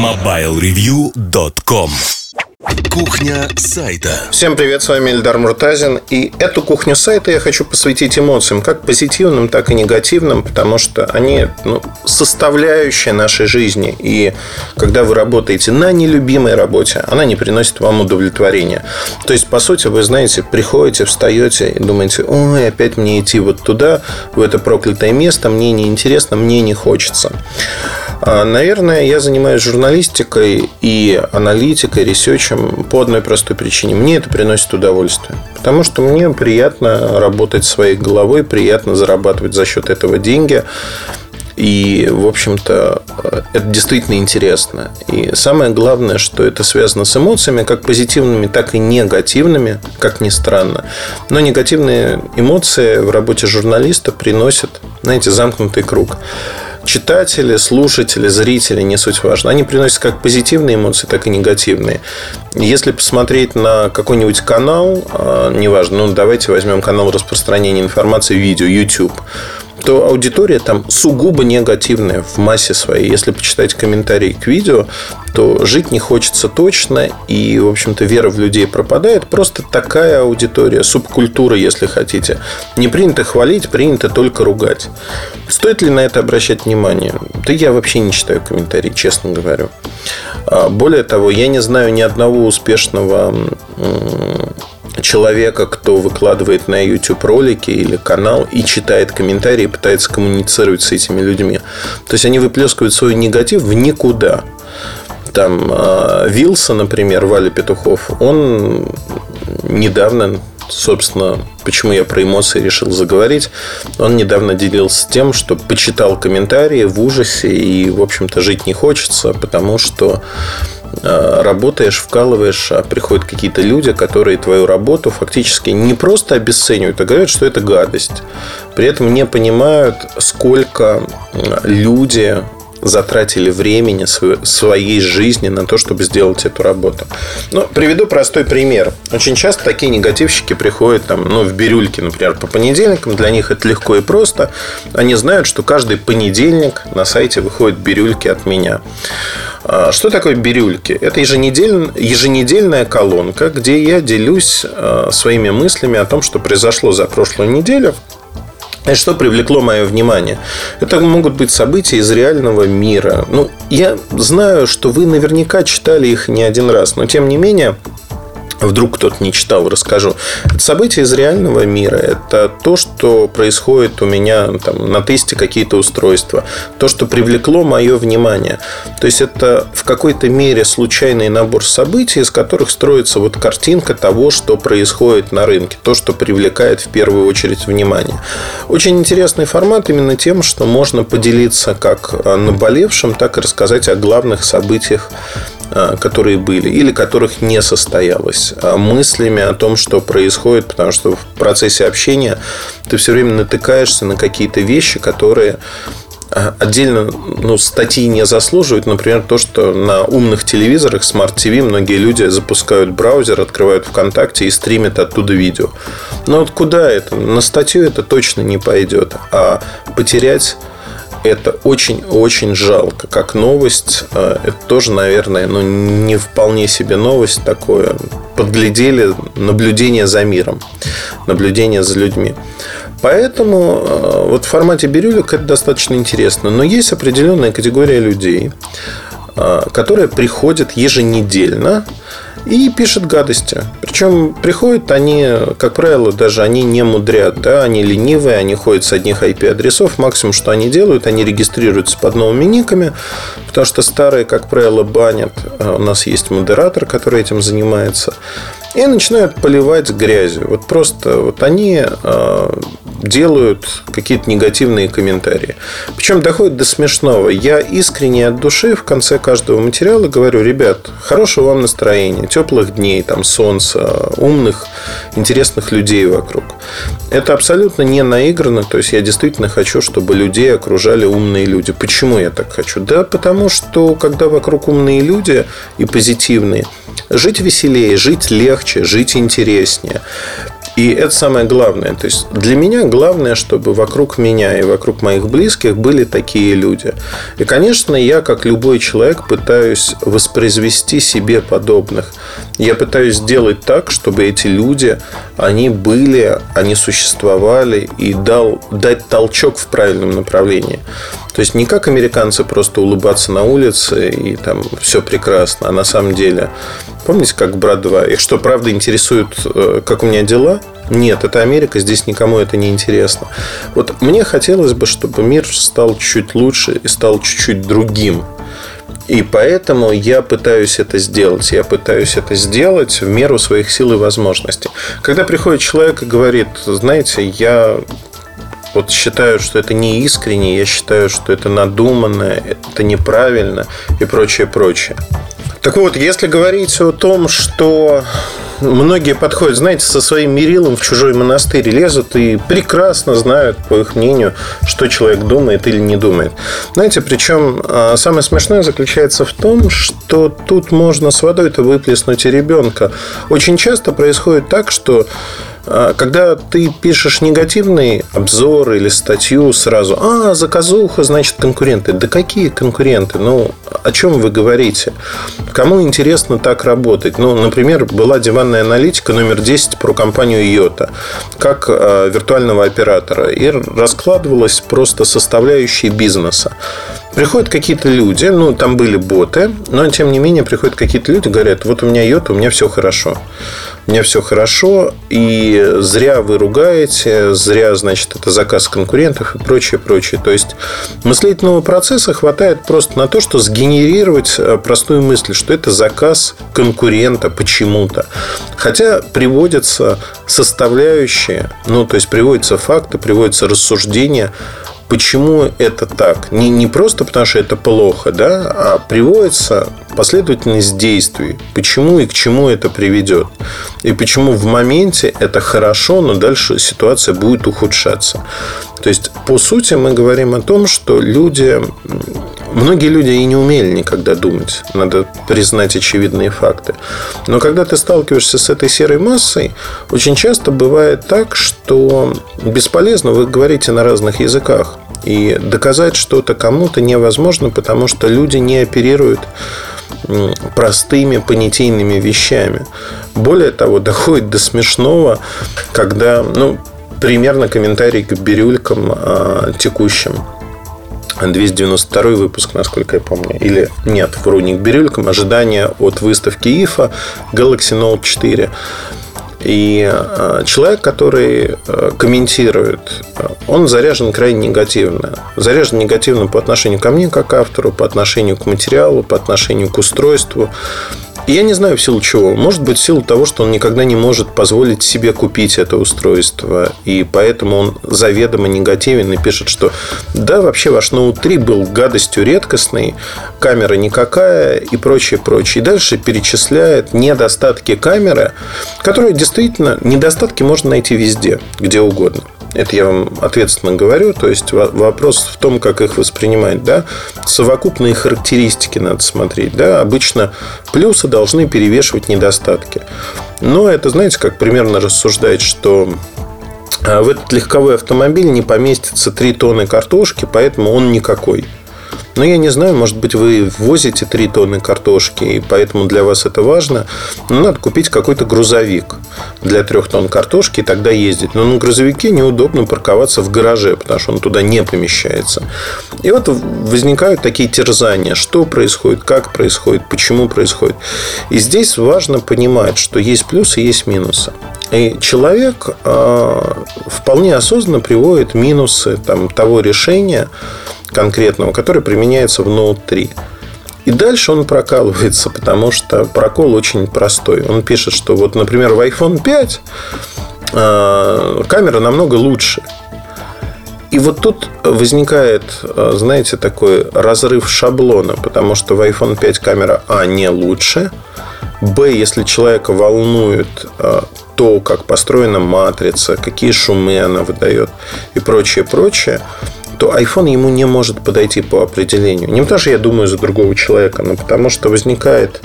MobileReview.com Кухня сайта. Всем привет, с вами Эльдар Муртазин. И эту кухню сайта я хочу посвятить эмоциям, как позитивным, так и негативным, потому что они ну, составляющая нашей жизни. И когда вы работаете на нелюбимой работе, она не приносит вам удовлетворения. То есть, по сути, вы знаете, приходите, встаете и думаете, ой, опять мне идти вот туда, в это проклятое место, мне не интересно, мне не хочется. А, наверное, я занимаюсь журналистикой и аналитикой, ресерчем по одной простой причине. Мне это приносит удовольствие. Потому что мне приятно работать своей головой, приятно зарабатывать за счет этого деньги. И, в общем-то, это действительно интересно. И самое главное, что это связано с эмоциями, как позитивными, так и негативными, как ни странно. Но негативные эмоции в работе журналиста приносят, знаете, замкнутый круг читатели, слушатели, зрители, не суть важно. Они приносят как позитивные эмоции, так и негативные. Если посмотреть на какой-нибудь канал, а, неважно, ну давайте возьмем канал распространения информации видео, YouTube то аудитория там сугубо негативная в массе своей. Если почитать комментарии к видео, то жить не хочется точно, и, в общем-то, вера в людей пропадает. Просто такая аудитория, субкультура, если хотите. Не принято хвалить, принято только ругать. Стоит ли на это обращать внимание? Да я вообще не читаю комментарии, честно говорю. А, более того, я не знаю ни одного успешного человека, кто выкладывает на YouTube ролики или канал и читает комментарии, пытается коммуницировать с этими людьми. То есть они выплескивают свой негатив в никуда. Там а, Вилса, например, Валя Петухов, он недавно собственно, почему я про эмоции решил заговорить. Он недавно делился тем, что почитал комментарии в ужасе и, в общем-то, жить не хочется, потому что Э, работаешь, вкалываешь, а приходят какие-то люди, которые твою работу фактически не просто обесценивают, а говорят, что это гадость. При этом не понимают, сколько люди затратили времени своей жизни на то, чтобы сделать эту работу. Ну, приведу простой пример. Очень часто такие негативщики приходят там, ну, в бирюльке, например, по понедельникам. Для них это легко и просто. Они знают, что каждый понедельник на сайте выходят бирюльки от меня. А, что такое бирюльки? Это еженедель... еженедельная колонка, где я делюсь а, своими мыслями о том, что произошло за прошлую неделю – и что привлекло мое внимание? Это могут быть события из реального мира. Ну, я знаю, что вы наверняка читали их не один раз, но тем не менее, Вдруг кто-то не читал, расскажу. Это события из реального мира. Это то, что происходит у меня там, на тесте какие-то устройства. То, что привлекло мое внимание. То есть, это в какой-то мере случайный набор событий, из которых строится вот картинка того, что происходит на рынке. То, что привлекает в первую очередь внимание. Очень интересный формат именно тем, что можно поделиться как наболевшим, так и рассказать о главных событиях которые были или которых не состоялось, а мыслями о том, что происходит, потому что в процессе общения ты все время натыкаешься на какие-то вещи, которые а, отдельно ну, статьи не заслуживают. Например, то, что на умных телевизорах, Smart TV, многие люди запускают браузер, открывают ВКонтакте и стримят оттуда видео. Но вот куда это? На статью это точно не пойдет. А потерять это очень-очень жалко. Как новость, э, это тоже, наверное, ну, не вполне себе новость такое. Подглядели наблюдение за миром, наблюдение за людьми. Поэтому э, вот в формате бирюлек это достаточно интересно. Но есть определенная категория людей, э, которые приходят еженедельно и пишет гадости. Причем приходят они, как правило, даже они не мудрят, да, они ленивые, они ходят с одних IP-адресов. Максимум, что они делают, они регистрируются под новыми никами, потому что старые, как правило, банят. А у нас есть модератор, который этим занимается. И начинают поливать грязью. Вот просто вот они а, делают какие-то негативные комментарии. Причем доходит до смешного. Я искренне от души в конце каждого материала говорю, ребят, хорошего вам настроения, теплых дней, там, солнца, умных, интересных людей вокруг. Это абсолютно не наиграно. То есть, я действительно хочу, чтобы людей окружали умные люди. Почему я так хочу? Да потому что, когда вокруг умные люди и позитивные, жить веселее, жить легче, жить интереснее. И это самое главное. То есть для меня главное, чтобы вокруг меня и вокруг моих близких были такие люди. И, конечно, я, как любой человек, пытаюсь воспроизвести себе подобных. Я пытаюсь сделать так, чтобы эти люди, они были, они существовали и дал, дать толчок в правильном направлении. То есть не как американцы просто улыбаться на улице и там все прекрасно, а на самом деле Помните, как «Брат 2»? Их что, правда интересует, э, как у меня дела? Нет, это Америка, здесь никому это не интересно. Вот мне хотелось бы, чтобы мир стал чуть лучше и стал чуть-чуть другим. И поэтому я пытаюсь это сделать. Я пытаюсь это сделать в меру своих сил и возможностей. Когда приходит человек и говорит, знаете, я вот считаю, что это не искренне, я считаю, что это надуманно, это неправильно и прочее, прочее. Так вот, если говорить о том, что многие подходят, знаете, со своим мерилом в чужой монастырь лезут и прекрасно знают, по их мнению, что человек думает или не думает. Знаете, причем а, самое смешное заключается в том, что тут можно с водой-то выплеснуть и ребенка. Очень часто происходит так, что когда ты пишешь негативный обзор или статью сразу, а, заказуха, значит, конкуренты. Да какие конкуренты? Ну, о чем вы говорите? Кому интересно так работать? Ну, например, была диванная аналитика номер 10 про компанию Йота как а, виртуального оператора. И раскладывалась просто составляющие бизнеса. Приходят какие-то люди, ну, там были боты, но, тем не менее, приходят какие-то люди, говорят, вот у меня йота, у меня все хорошо. Меня все хорошо, и зря вы ругаете, зря, значит, это заказ конкурентов и прочее, прочее. То есть, мыслительного процесса хватает просто на то, что сгенерировать э, простую мысль, что это заказ конкурента почему-то. Хотя приводятся составляющие, ну, то есть, приводятся факты, приводятся рассуждения почему это так. Не, не просто потому, что это плохо, да, а приводится последовательность действий. Почему и к чему это приведет. И почему в моменте это хорошо, но дальше ситуация будет ухудшаться. То есть, по сути, мы говорим о том, что люди Многие люди и не умели никогда думать. Надо признать очевидные факты. Но когда ты сталкиваешься с этой серой массой, очень часто бывает так, что бесполезно вы говорите на разных языках. И доказать что-то кому-то невозможно, потому что люди не оперируют простыми понятийными вещами. Более того, доходит до смешного, когда, ну, примерно комментарий к бирюлькам э, текущим. 292 выпуск, насколько я помню. Или нет, вру не к бирюлькам. Ожидания от выставки ИФА Galaxy Note 4. И э, человек, который э, комментирует, э, он заряжен крайне негативно. Заряжен негативно по отношению ко мне, как автору, по отношению к материалу, по отношению к устройству. Я не знаю в силу чего. Может быть, в силу того, что он никогда не может позволить себе купить это устройство. И поэтому он заведомо негативен и пишет, что да, вообще ваш Note 3 был гадостью редкостной, камера никакая и прочее, прочее. И дальше перечисляет недостатки камеры, которые действительно, недостатки можно найти везде, где угодно. Это я вам ответственно говорю. То есть вопрос в том, как их воспринимать. Да? Совокупные характеристики надо смотреть. Да? Обычно плюсы должны перевешивать недостатки. Но это, знаете, как примерно рассуждать, что а, в этот легковой автомобиль не поместится 3 тонны картошки, поэтому он никакой. Но я не знаю, может быть, вы возите 3 тонны картошки, и поэтому для вас это важно. Но надо купить какой-то грузовик для 3 тонн картошки и тогда ездить. Но на грузовике неудобно парковаться в гараже, потому что он туда не помещается. И вот возникают такие терзания. Что происходит, как происходит, почему происходит. И здесь важно понимать, что есть плюсы, есть минусы. И человек э, вполне осознанно приводит минусы там, того решения, конкретного, который применяется в Note 3. И дальше он прокалывается, потому что прокол очень простой. Он пишет, что вот, например, в iPhone 5 э, камера намного лучше. И вот тут возникает, э, знаете, такой разрыв шаблона, потому что в iPhone 5 камера А не лучше, Б, если человека волнует э, то, как построена матрица, какие шумы она выдает и прочее, прочее, то iPhone ему не может подойти по определению. Не потому что я думаю за другого человека, но потому что возникает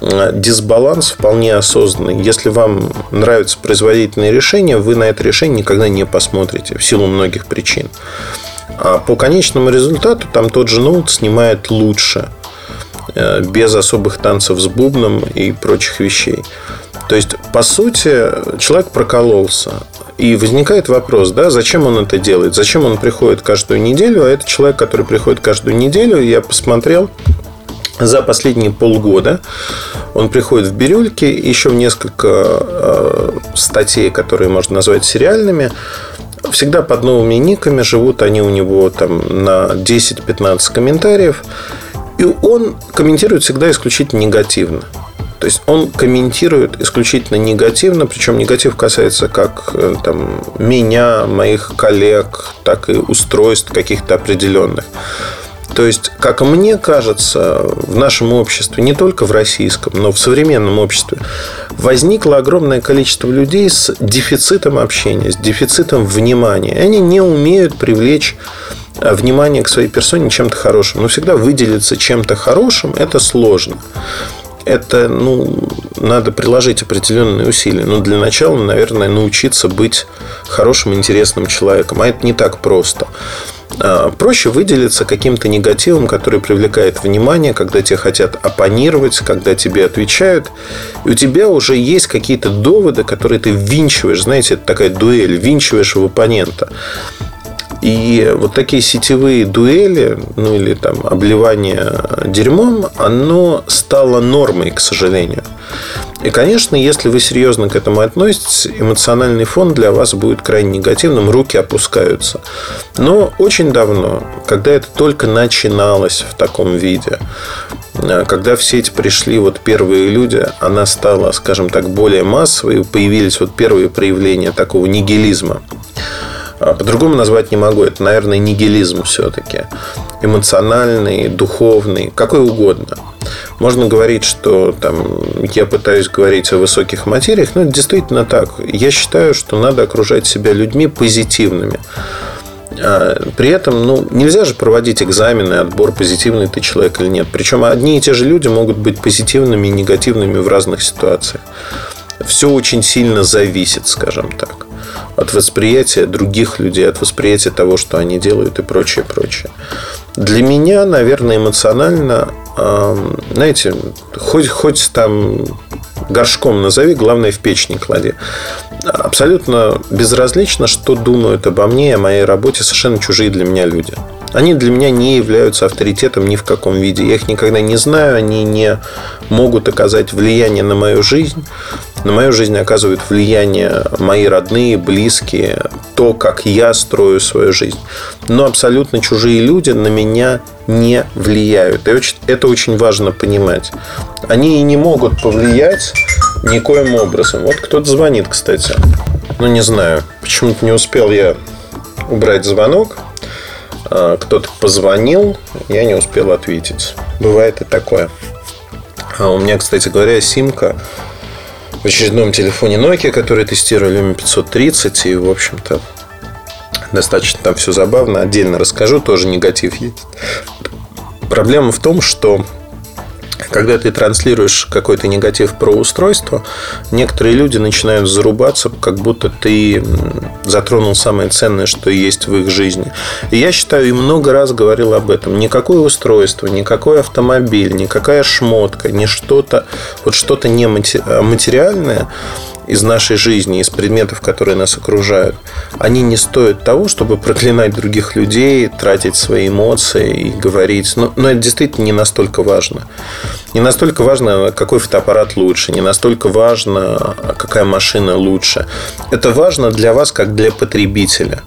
дисбаланс вполне осознанный. Если вам нравится производительное решение, вы на это решение никогда не посмотрите в силу многих причин. А по конечному результату там тот же ноут снимает лучше, э, без особых танцев с бубном и прочих вещей. То есть, по сути, человек прокололся. И возникает вопрос, да, зачем он это делает? Зачем он приходит каждую неделю? А это человек, который приходит каждую неделю. Я посмотрел, за последние полгода он приходит в бирюльки, еще в несколько э, статей, которые можно назвать сериальными, всегда под новыми никами, живут они у него там на 10-15 комментариев, и он комментирует всегда исключительно негативно. То есть он комментирует исключительно негативно, причем негатив касается как э, там, меня, моих коллег, так и устройств каких-то определенных. То есть, как мне кажется, в нашем обществе, не только в российском, но в современном обществе, возникло огромное количество людей с дефицитом общения, с дефицитом внимания. И они не умеют привлечь э, внимание к своей персоне чем-то хорошим. Но всегда выделиться чем-то хорошим – это сложно это, ну, надо приложить определенные усилия. Но для начала, наверное, научиться быть хорошим, интересным человеком. А это не так просто. А, проще выделиться каким-то негативом, который привлекает внимание, когда тебе хотят оппонировать, когда тебе отвечают. И у тебя уже есть какие-то доводы, которые ты ввинчиваешь. Знаете, это такая дуэль, ввинчиваешь в оппонента. И вот такие сетевые дуэли, ну или там обливание дерьмом, оно стало нормой, к сожалению. И, конечно, если вы серьезно к этому относитесь, эмоциональный фон для вас будет крайне негативным, руки опускаются. Но очень давно, когда это только начиналось в таком виде, когда в сеть пришли вот первые люди, она стала, скажем так, более массовой, появились вот первые проявления такого нигилизма. А, по-другому назвать не могу. Это, наверное, нигилизм все-таки. Эмоциональный, духовный, какой угодно. Можно говорить, что там, я пытаюсь говорить о высоких материях, но это действительно так. Я считаю, что надо окружать себя людьми позитивными. А, при этом ну, нельзя же проводить экзамены, отбор, позитивный ты человек или нет. Причем одни и те же люди могут быть позитивными и негативными в разных ситуациях. Все очень сильно зависит, скажем так от восприятия других людей, от восприятия того, что они делают и прочее, прочее. Для меня, наверное, эмоционально, знаете, хоть, хоть там горшком назови, главное в печь не клади. Абсолютно безразлично, что думают обо мне и о моей работе совершенно чужие для меня люди. Они для меня не являются авторитетом ни в каком виде. Я их никогда не знаю, они не могут оказать влияние на мою жизнь. На мою жизнь оказывают влияние мои родные, близкие, то, как я строю свою жизнь. Но абсолютно чужие люди на меня не влияют. И это очень важно понимать. Они и не могут повлиять никоим образом. Вот кто-то звонит, кстати. Ну, не знаю. Почему-то не успел я убрать звонок. А, кто-то позвонил, я не успел ответить. Бывает и такое. А у меня, кстати говоря, симка в очередном телефоне Nokia, который тестировали Lumia 530. И, в общем-то, достаточно там все забавно. Отдельно расскажу, тоже негатив есть. Проблема в том, что когда ты транслируешь какой-то негатив про устройство, некоторые люди начинают зарубаться, как будто ты затронул самое ценное, что есть в их жизни. И я считаю, и много раз говорил об этом. Никакое устройство, никакой автомобиль, никакая шмотка, не что-то, вот что-то нематериальное из нашей жизни, из предметов, которые нас окружают, они не стоят того, чтобы проклинать других людей, тратить свои эмоции и говорить. Но, но это действительно не настолько важно. Не настолько важно, какой фотоаппарат лучше, не настолько важно, какая машина лучше. Это важно для вас, как для потребителя.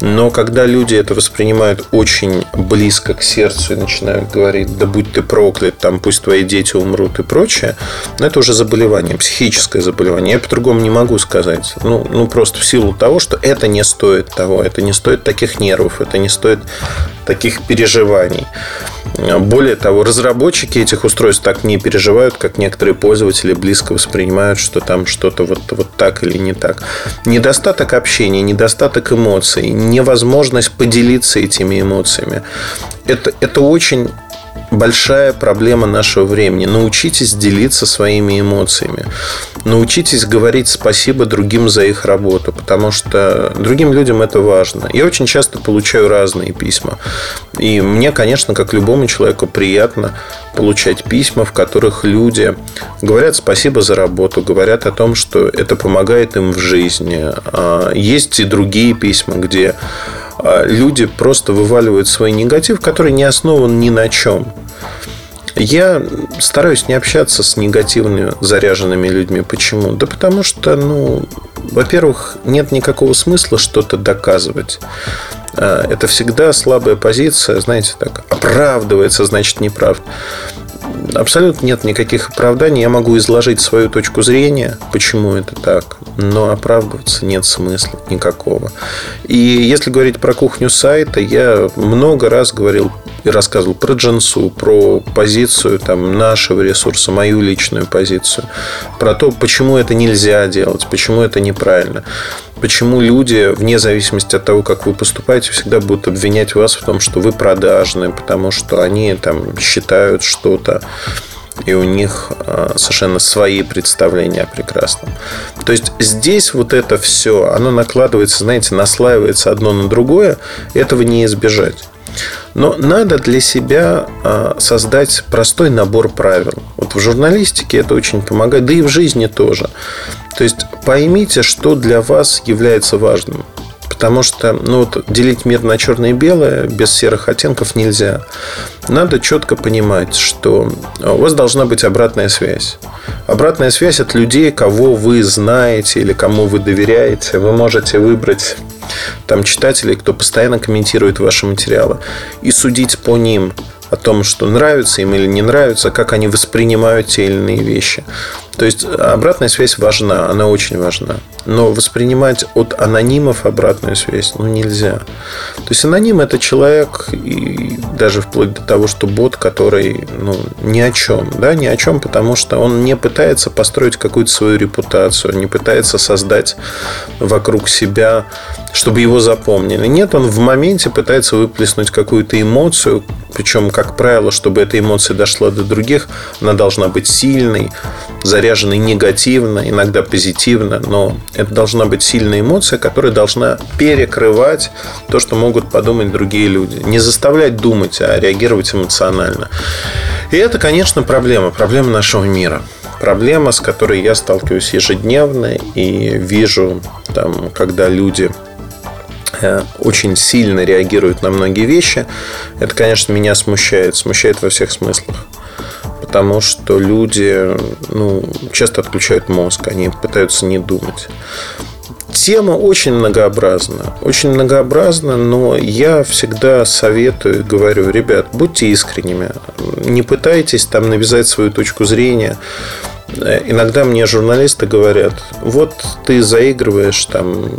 Но когда люди это воспринимают очень близко к сердцу и начинают говорить, да будь ты проклят, там пусть твои дети умрут и прочее, ну, это уже заболевание, психическое заболевание. Я по-другому не могу сказать. Ну, ну, просто в силу того, что это не стоит того, это не стоит таких нервов, это не стоит таких переживаний. Более того, разработчики этих устройств так не переживают, как некоторые пользователи близко воспринимают, что там что-то вот, вот так или не так. Недостаток общения, недостаток эмоций, невозможность поделиться этими эмоциями. Это, это очень большая проблема нашего времени. Научитесь делиться своими эмоциями. Научитесь говорить спасибо другим за их работу, потому что другим людям это важно. Я очень часто получаю разные письма. И мне, конечно, как любому человеку приятно получать письма, в которых люди говорят спасибо за работу, говорят о том, что это помогает им в жизни. А, есть и другие письма, где а, люди просто вываливают свой негатив, который не основан ни на чем. Я стараюсь не общаться с негативными заряженными людьми. Почему? Да потому что, ну, во-первых, нет никакого смысла что-то доказывать. А, это всегда слабая позиция, знаете, так оправдывается, значит, неправ абсолютно нет никаких оправданий. Я могу изложить свою точку зрения, почему это так, но оправдываться нет смысла никакого. И если говорить про кухню сайта, я много раз говорил и рассказывал про Джинсу, про позицию там, нашего ресурса, мою личную позицию, про то, почему это нельзя делать, почему это неправильно почему люди, вне зависимости от того, как вы поступаете, всегда будут обвинять вас в том, что вы продажны, потому что они там считают что-то, и у них а, совершенно свои представления о прекрасном. То есть здесь вот это все, оно накладывается, знаете, наслаивается одно на другое, этого не избежать. Но надо для себя а, создать простой набор правил. Вот в журналистике это очень помогает, да и в жизни тоже. То есть поймите, что для вас является важным. Потому что ну, вот, делить мир на черное и белое без серых оттенков нельзя. Надо четко понимать, что у вас должна быть обратная связь. Обратная связь от людей, кого вы знаете или кому вы доверяете. Вы можете выбрать там читателей, кто постоянно комментирует ваши материалы, и судить по ним о том, что нравится им или не нравится, как они воспринимают те или иные вещи. То есть обратная связь важна, она очень важна. Но воспринимать от анонимов обратную связь ну, нельзя. То есть аноним это человек, и даже вплоть до того, что бот, который ну, ни о чем. Да, ни о чем, потому что он не пытается построить какую-то свою репутацию, не пытается создать вокруг себя, чтобы его запомнили. Нет, он в моменте пытается выплеснуть какую-то эмоцию, причем, как правило, чтобы эта эмоция дошла до других, она должна быть сильной, заряженной негативно, иногда позитивно, но это должна быть сильная эмоция, которая должна перекрывать то, что могут подумать другие люди. Не заставлять думать, а реагировать эмоционально. И это, конечно, проблема, проблема нашего мира. Проблема, с которой я сталкиваюсь ежедневно и вижу, там, когда люди очень сильно реагируют на многие вещи, это, конечно, меня смущает. Смущает во всех смыслах. Потому что люди ну, часто отключают мозг, они пытаются не думать. Тема очень многообразна. Очень многообразна, но я всегда советую, говорю, ребят, будьте искренними. Не пытайтесь там навязать свою точку зрения. Иногда мне журналисты говорят, вот ты заигрываешь там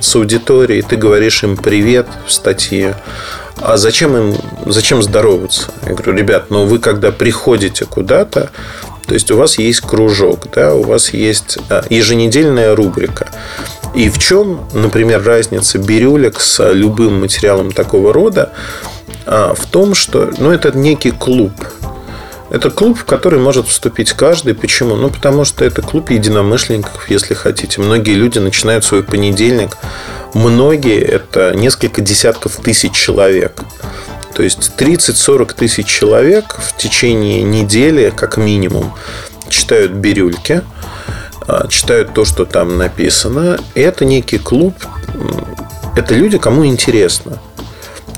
с аудиторией, ты говоришь им привет в статье, а зачем им, зачем здороваться? Я говорю, ребят, ну вы когда приходите куда-то, то есть у вас есть кружок, да, у вас есть а, еженедельная рубрика. И в чем, например, разница бирюлек с любым материалом такого рода? А, в том, что ну, это некий клуб. Это клуб, в который может вступить каждый. Почему? Ну, потому что это клуб единомышленников, если хотите. Многие люди начинают свой понедельник. Многие – это несколько десятков тысяч человек. То есть 30-40 тысяч человек в течение недели, как минимум, читают бирюльки, а, читают то, что там написано. И это некий клуб. Это люди, кому интересно.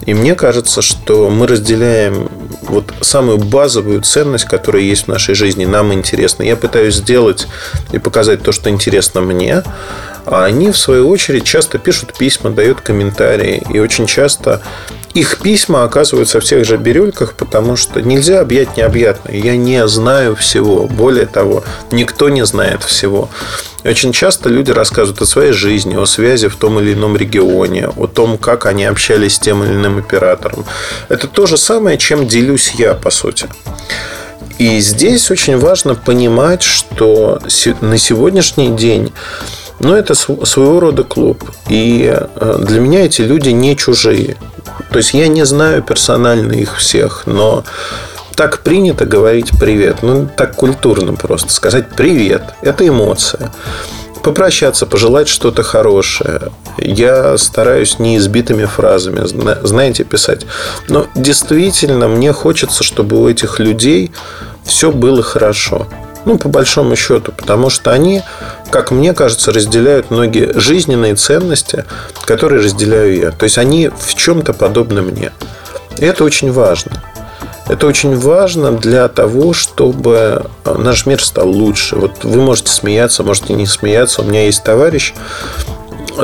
И мне кажется, что мы разделяем вот самую базовую ценность, которая есть в нашей жизни, нам интересно. Я пытаюсь сделать и показать то, что интересно мне. А они, в свою очередь, часто пишут письма, дают комментарии. И очень часто их письма оказываются в тех же бирюльках, потому что нельзя объять необъятное. Я не знаю всего. Более того, никто не знает всего. Очень часто люди рассказывают о своей жизни, о связи в том или ином регионе, о том, как они общались с тем или иным оператором. Это то же самое, чем делюсь я, по сути. И здесь очень важно понимать, что на сегодняшний день ну, это своего рода клуб. И э, для меня эти люди не чужие. То есть я не знаю персонально их всех, но так принято говорить привет. Ну, так культурно просто. Сказать привет. Это эмоция попрощаться, пожелать что-то хорошее. Я стараюсь не избитыми фразами, знаете, писать. Но действительно, мне хочется, чтобы у этих людей все было хорошо. Ну, по большому счету, потому что они, как мне кажется, разделяют многие жизненные ценности, которые разделяю я. То есть они в чем-то подобны мне. И это очень важно. Это очень важно для того, чтобы наш мир стал лучше. Вот вы можете смеяться, можете не смеяться. У меня есть товарищ,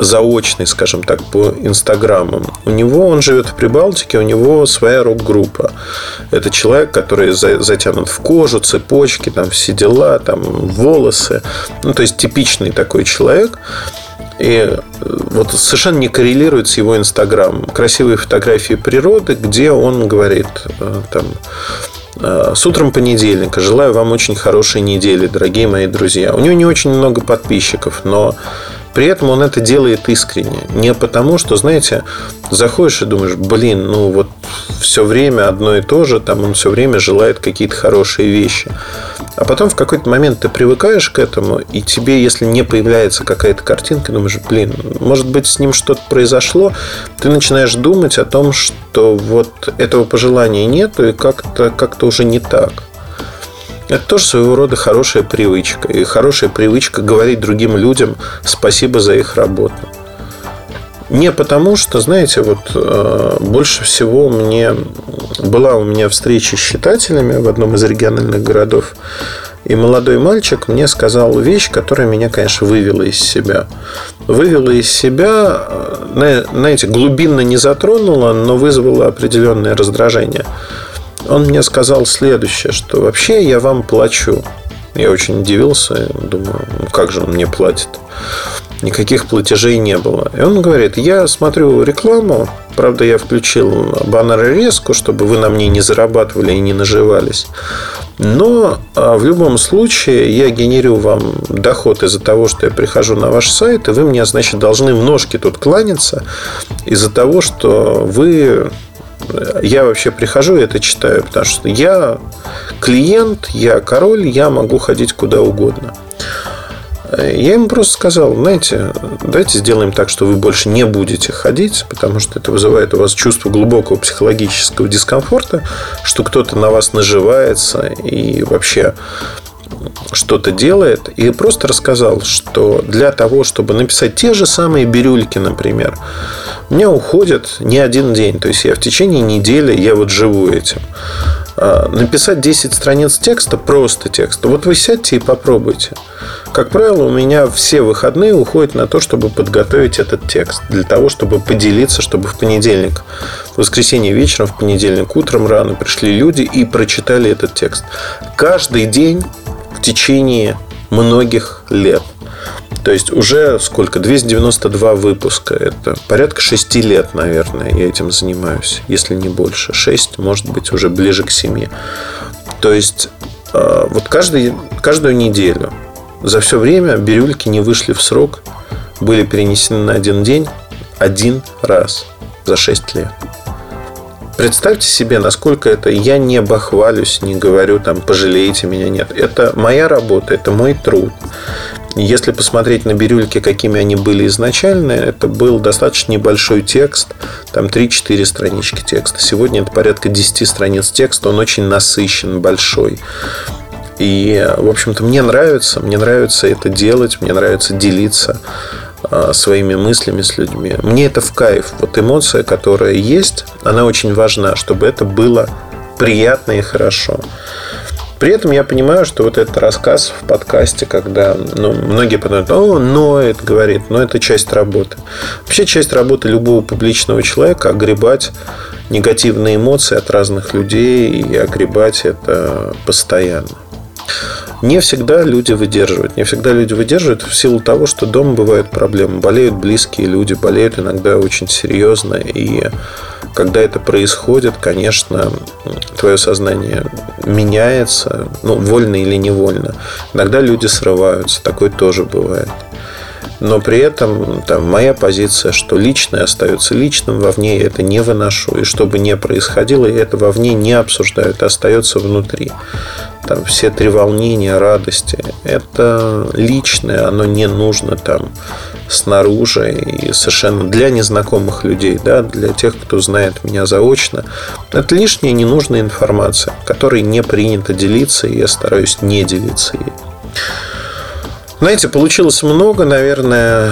заочный, скажем так, по инстаграмам. У него, он живет в Прибалтике, у него своя рок-группа. Это человек, который затянут в кожу, цепочки, там все дела, там волосы. Ну, то есть типичный такой человек. И э, вот совершенно не коррелирует с его Инстаграм. Красивые фотографии природы, где он говорит э, там, э, с утром понедельника. Желаю вам очень хорошей недели, дорогие мои друзья. У него не очень много подписчиков, но при этом он это делает искренне. Не потому, что, знаете, заходишь и думаешь, блин, ну вот все время одно и то же, там он все время желает какие-то хорошие вещи. А потом в какой-то момент ты привыкаешь к этому, и тебе, если не появляется какая-то картинка, думаешь, блин, может быть, с ним что-то произошло, ты начинаешь думать о том, что вот этого пожелания нету, и как-то как уже не так. Это тоже своего рода хорошая привычка. И хорошая привычка говорить другим людям спасибо за их работу. Не потому, что, знаете, вот э, больше всего мне была у меня встреча с читателями в одном из региональных городов. И молодой мальчик мне сказал вещь, которая меня, конечно, вывела из себя. Вывела из себя, э, знаете, глубинно не затронула, но вызвала определенное раздражение он мне сказал следующее, что вообще я вам плачу. Я очень удивился, думаю, ну как же он мне платит? Никаких платежей не было. И он говорит, я смотрю рекламу, правда, я включил баннеры резку, чтобы вы на мне не зарабатывали и не наживались. Но а, в любом случае я генерю вам доход из-за того, что я прихожу на ваш сайт, и вы мне, значит, должны в ножки тут кланяться из-за того, что вы я вообще прихожу и это читаю, потому что я клиент, я король, я могу ходить куда угодно. Я ему просто сказал, знаете, давайте сделаем так, что вы больше не будете ходить, потому что это вызывает у вас чувство глубокого психологического дискомфорта, что кто-то на вас наживается и вообще что-то делает. И просто рассказал, что для того, чтобы написать те же самые бирюльки, например, у меня уходит не один день. То есть я в течение недели я вот живу этим. А, написать 10 страниц текста, просто текста. Вот вы сядьте и попробуйте. Как правило, у меня все выходные уходят на то, чтобы подготовить этот текст. Для того, чтобы поделиться, чтобы в понедельник, в воскресенье вечером, в понедельник утром рано пришли люди и прочитали этот текст. Каждый день течение многих лет. То есть уже сколько? 292 выпуска. Это порядка 6 лет, наверное, я этим занимаюсь. Если не больше. 6, может быть, уже ближе к 7. То есть э, вот каждый, каждую неделю за все время бирюльки не вышли в срок, были перенесены на один день один раз за 6 лет. Представьте себе, насколько это я не бахвалюсь, не говорю там, пожалейте меня, нет. Это моя работа, это мой труд. Если посмотреть на бирюльки, какими они были изначально, это был достаточно небольшой текст, там 3-4 странички текста. Сегодня это порядка 10 страниц текста, он очень насыщен, большой. И, в общем-то, мне нравится, мне нравится это делать, мне нравится делиться своими мыслями с людьми. Мне это в кайф. Вот эмоция, которая есть, она очень важна, чтобы это было приятно и хорошо. При этом я понимаю, что вот этот рассказ в подкасте, когда ну, многие подумают, о, ноет, говорит, но это часть работы. Вообще часть работы любого публичного человека огребать негативные эмоции от разных людей и огребать это постоянно. Не всегда люди выдерживают. Не всегда люди выдерживают в силу того, что дома бывают проблемы. Болеют близкие люди, болеют иногда очень серьезно. И когда это происходит, конечно, твое сознание меняется, ну, вольно или невольно. Иногда люди срываются, такое тоже бывает. Но при этом там, моя позиция, что личное остается личным, вовне я это не выношу. И что бы ни происходило, я это вовне не обсуждаю, это остается внутри. Там все три волнения, радости, это личное, оно не нужно там снаружи и совершенно для незнакомых людей, да, для тех, кто знает меня заочно. Это лишняя ненужная информация, которой не принято делиться, и я стараюсь не делиться ей. Знаете, получилось много, наверное,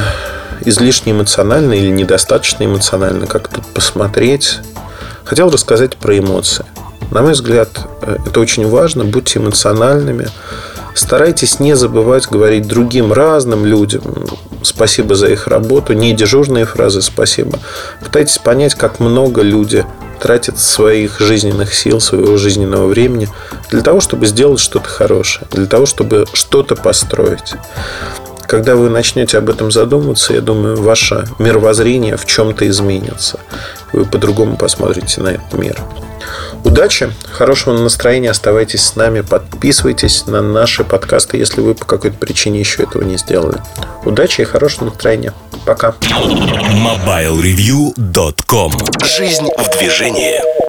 излишне эмоционально или недостаточно эмоционально, как тут посмотреть. Хотел рассказать про эмоции. На мой взгляд, э, это очень важно. Будьте эмоциональными. Старайтесь не забывать говорить другим разным людям спасибо за их работу, не дежурные фразы спасибо. Пытайтесь понять, как много люди тратят своих жизненных сил, своего жизненного времени для того, чтобы сделать что-то хорошее, для того, чтобы что-то построить. Когда вы начнете об этом задумываться, я думаю, ваше мировоззрение в чем-то изменится. Вы по-другому посмотрите на этот мир. Удачи, хорошего настроения, оставайтесь с нами, подписывайтесь на наши подкасты, если вы по какой-то причине еще этого не сделали. Удачи и хорошего настроения. Пока. MobileReview.com Жизнь в движении.